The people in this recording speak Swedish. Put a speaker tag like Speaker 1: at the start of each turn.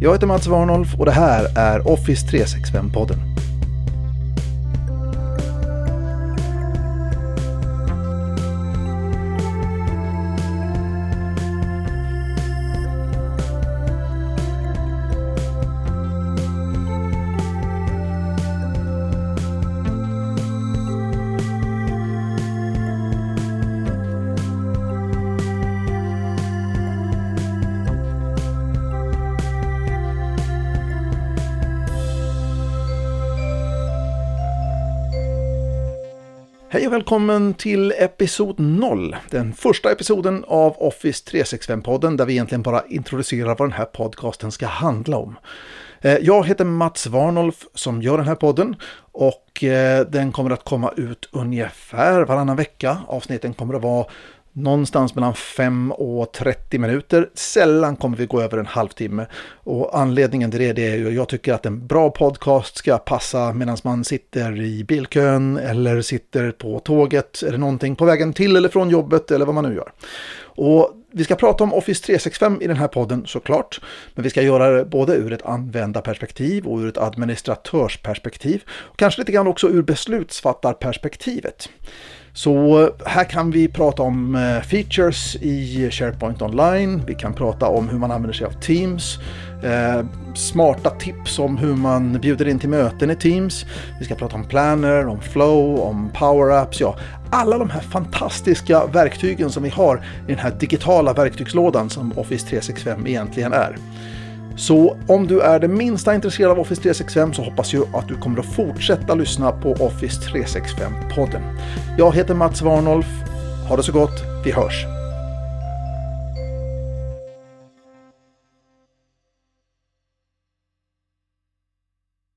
Speaker 1: Jag heter Mats Warnolf och det här är Office 365-podden. Hej och välkommen till episod 0. Den första episoden av Office 365-podden där vi egentligen bara introducerar vad den här podcasten ska handla om. Eh, jag heter Mats Warnolf som gör den här podden och eh, den kommer att komma ut ungefär varannan vecka. Avsnitten kommer att vara någonstans mellan 5 och 30 minuter. Sällan kommer vi gå över en halvtimme. Och anledningen till det, är ju jag tycker att en bra podcast ska passa medan man sitter i bilkön eller sitter på tåget eller någonting på vägen till eller från jobbet eller vad man nu gör. Och vi ska prata om Office 365 i den här podden såklart. Men vi ska göra det både ur ett användarperspektiv och ur ett administratörsperspektiv. Och kanske lite grann också ur beslutsfattarperspektivet. Så här kan vi prata om eh, features i SharePoint Online. Vi kan prata om hur man använder sig av Teams. Eh, smarta tips om hur man bjuder in till möten i Teams. Vi ska prata om Planner, om Flow, om Power Apps. Ja, alla de här fantastiska verktygen som vi har i den här digitala verktygslådan som Office 365 egentligen är. Så om du är det minsta intresserad av Office 365 så hoppas jag att du kommer att fortsätta lyssna på Office 365-podden. Jag heter Mats Warnolf. Ha det så gott. Vi hörs!